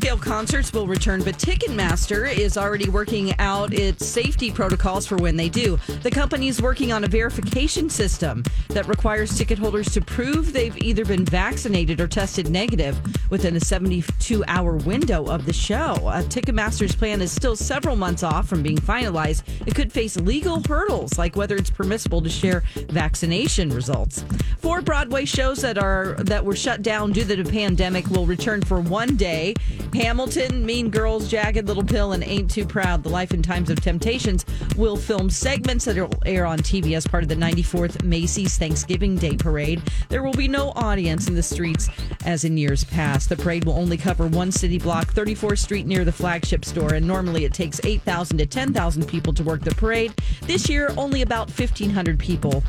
scale concerts will return, but Ticketmaster is already working out its safety protocols for when they do. The company is working on a verification system that requires ticket holders to prove they've either been vaccinated or tested negative within a 72 hour window of the show. Uh, Ticketmaster's plan is still several months off from being finalized. It could face legal hurdles like whether it's permissible to share vaccination results. Four Broadway shows that are that were shut down due to the pandemic will return for one day. Hamilton, Mean Girls, Jagged Little Pill, and Ain't Too Proud: The Life and Times of Temptations will film segments that will air on TV as part of the 94th Macy's Thanksgiving Day Parade. There will be no audience in the streets as in years past. The parade will only cover one city block, 34th Street near the flagship store, and normally it takes 8,000 to 10,000 people to work the parade. This year, only about 1,500 people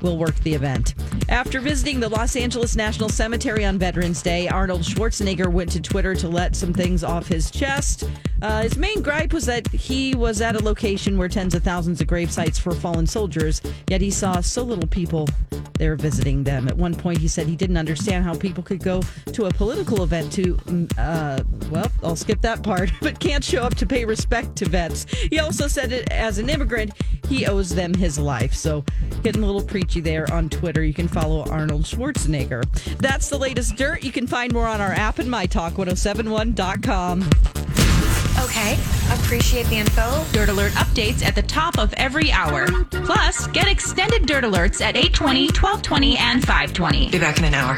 will work the event. After visiting the Los Angeles National Cemetery on Veterans Day, Arnold Schwarzenegger went to Twitter to let some things off his chest. Uh, his main gripe was that he was at a location where tens of thousands of grave sites for fallen soldiers, yet he saw so little people there visiting them. At one point, he said he didn't understand how people could go to a political event to, mm, uh, well, I'll skip that part, but can't show up to pay respect to vets. He also said as an immigrant, he owes them his life. So, getting a little preachy there on Twitter. You can follow Arnold Schwarzenegger. That's the latest dirt. You can find more on our app and mytalk1071.com. Okay, appreciate the info. Dirt Alert updates at the top of every hour. Plus, get extended Dirt Alerts at 820, 1220, and 520. Be back in an hour.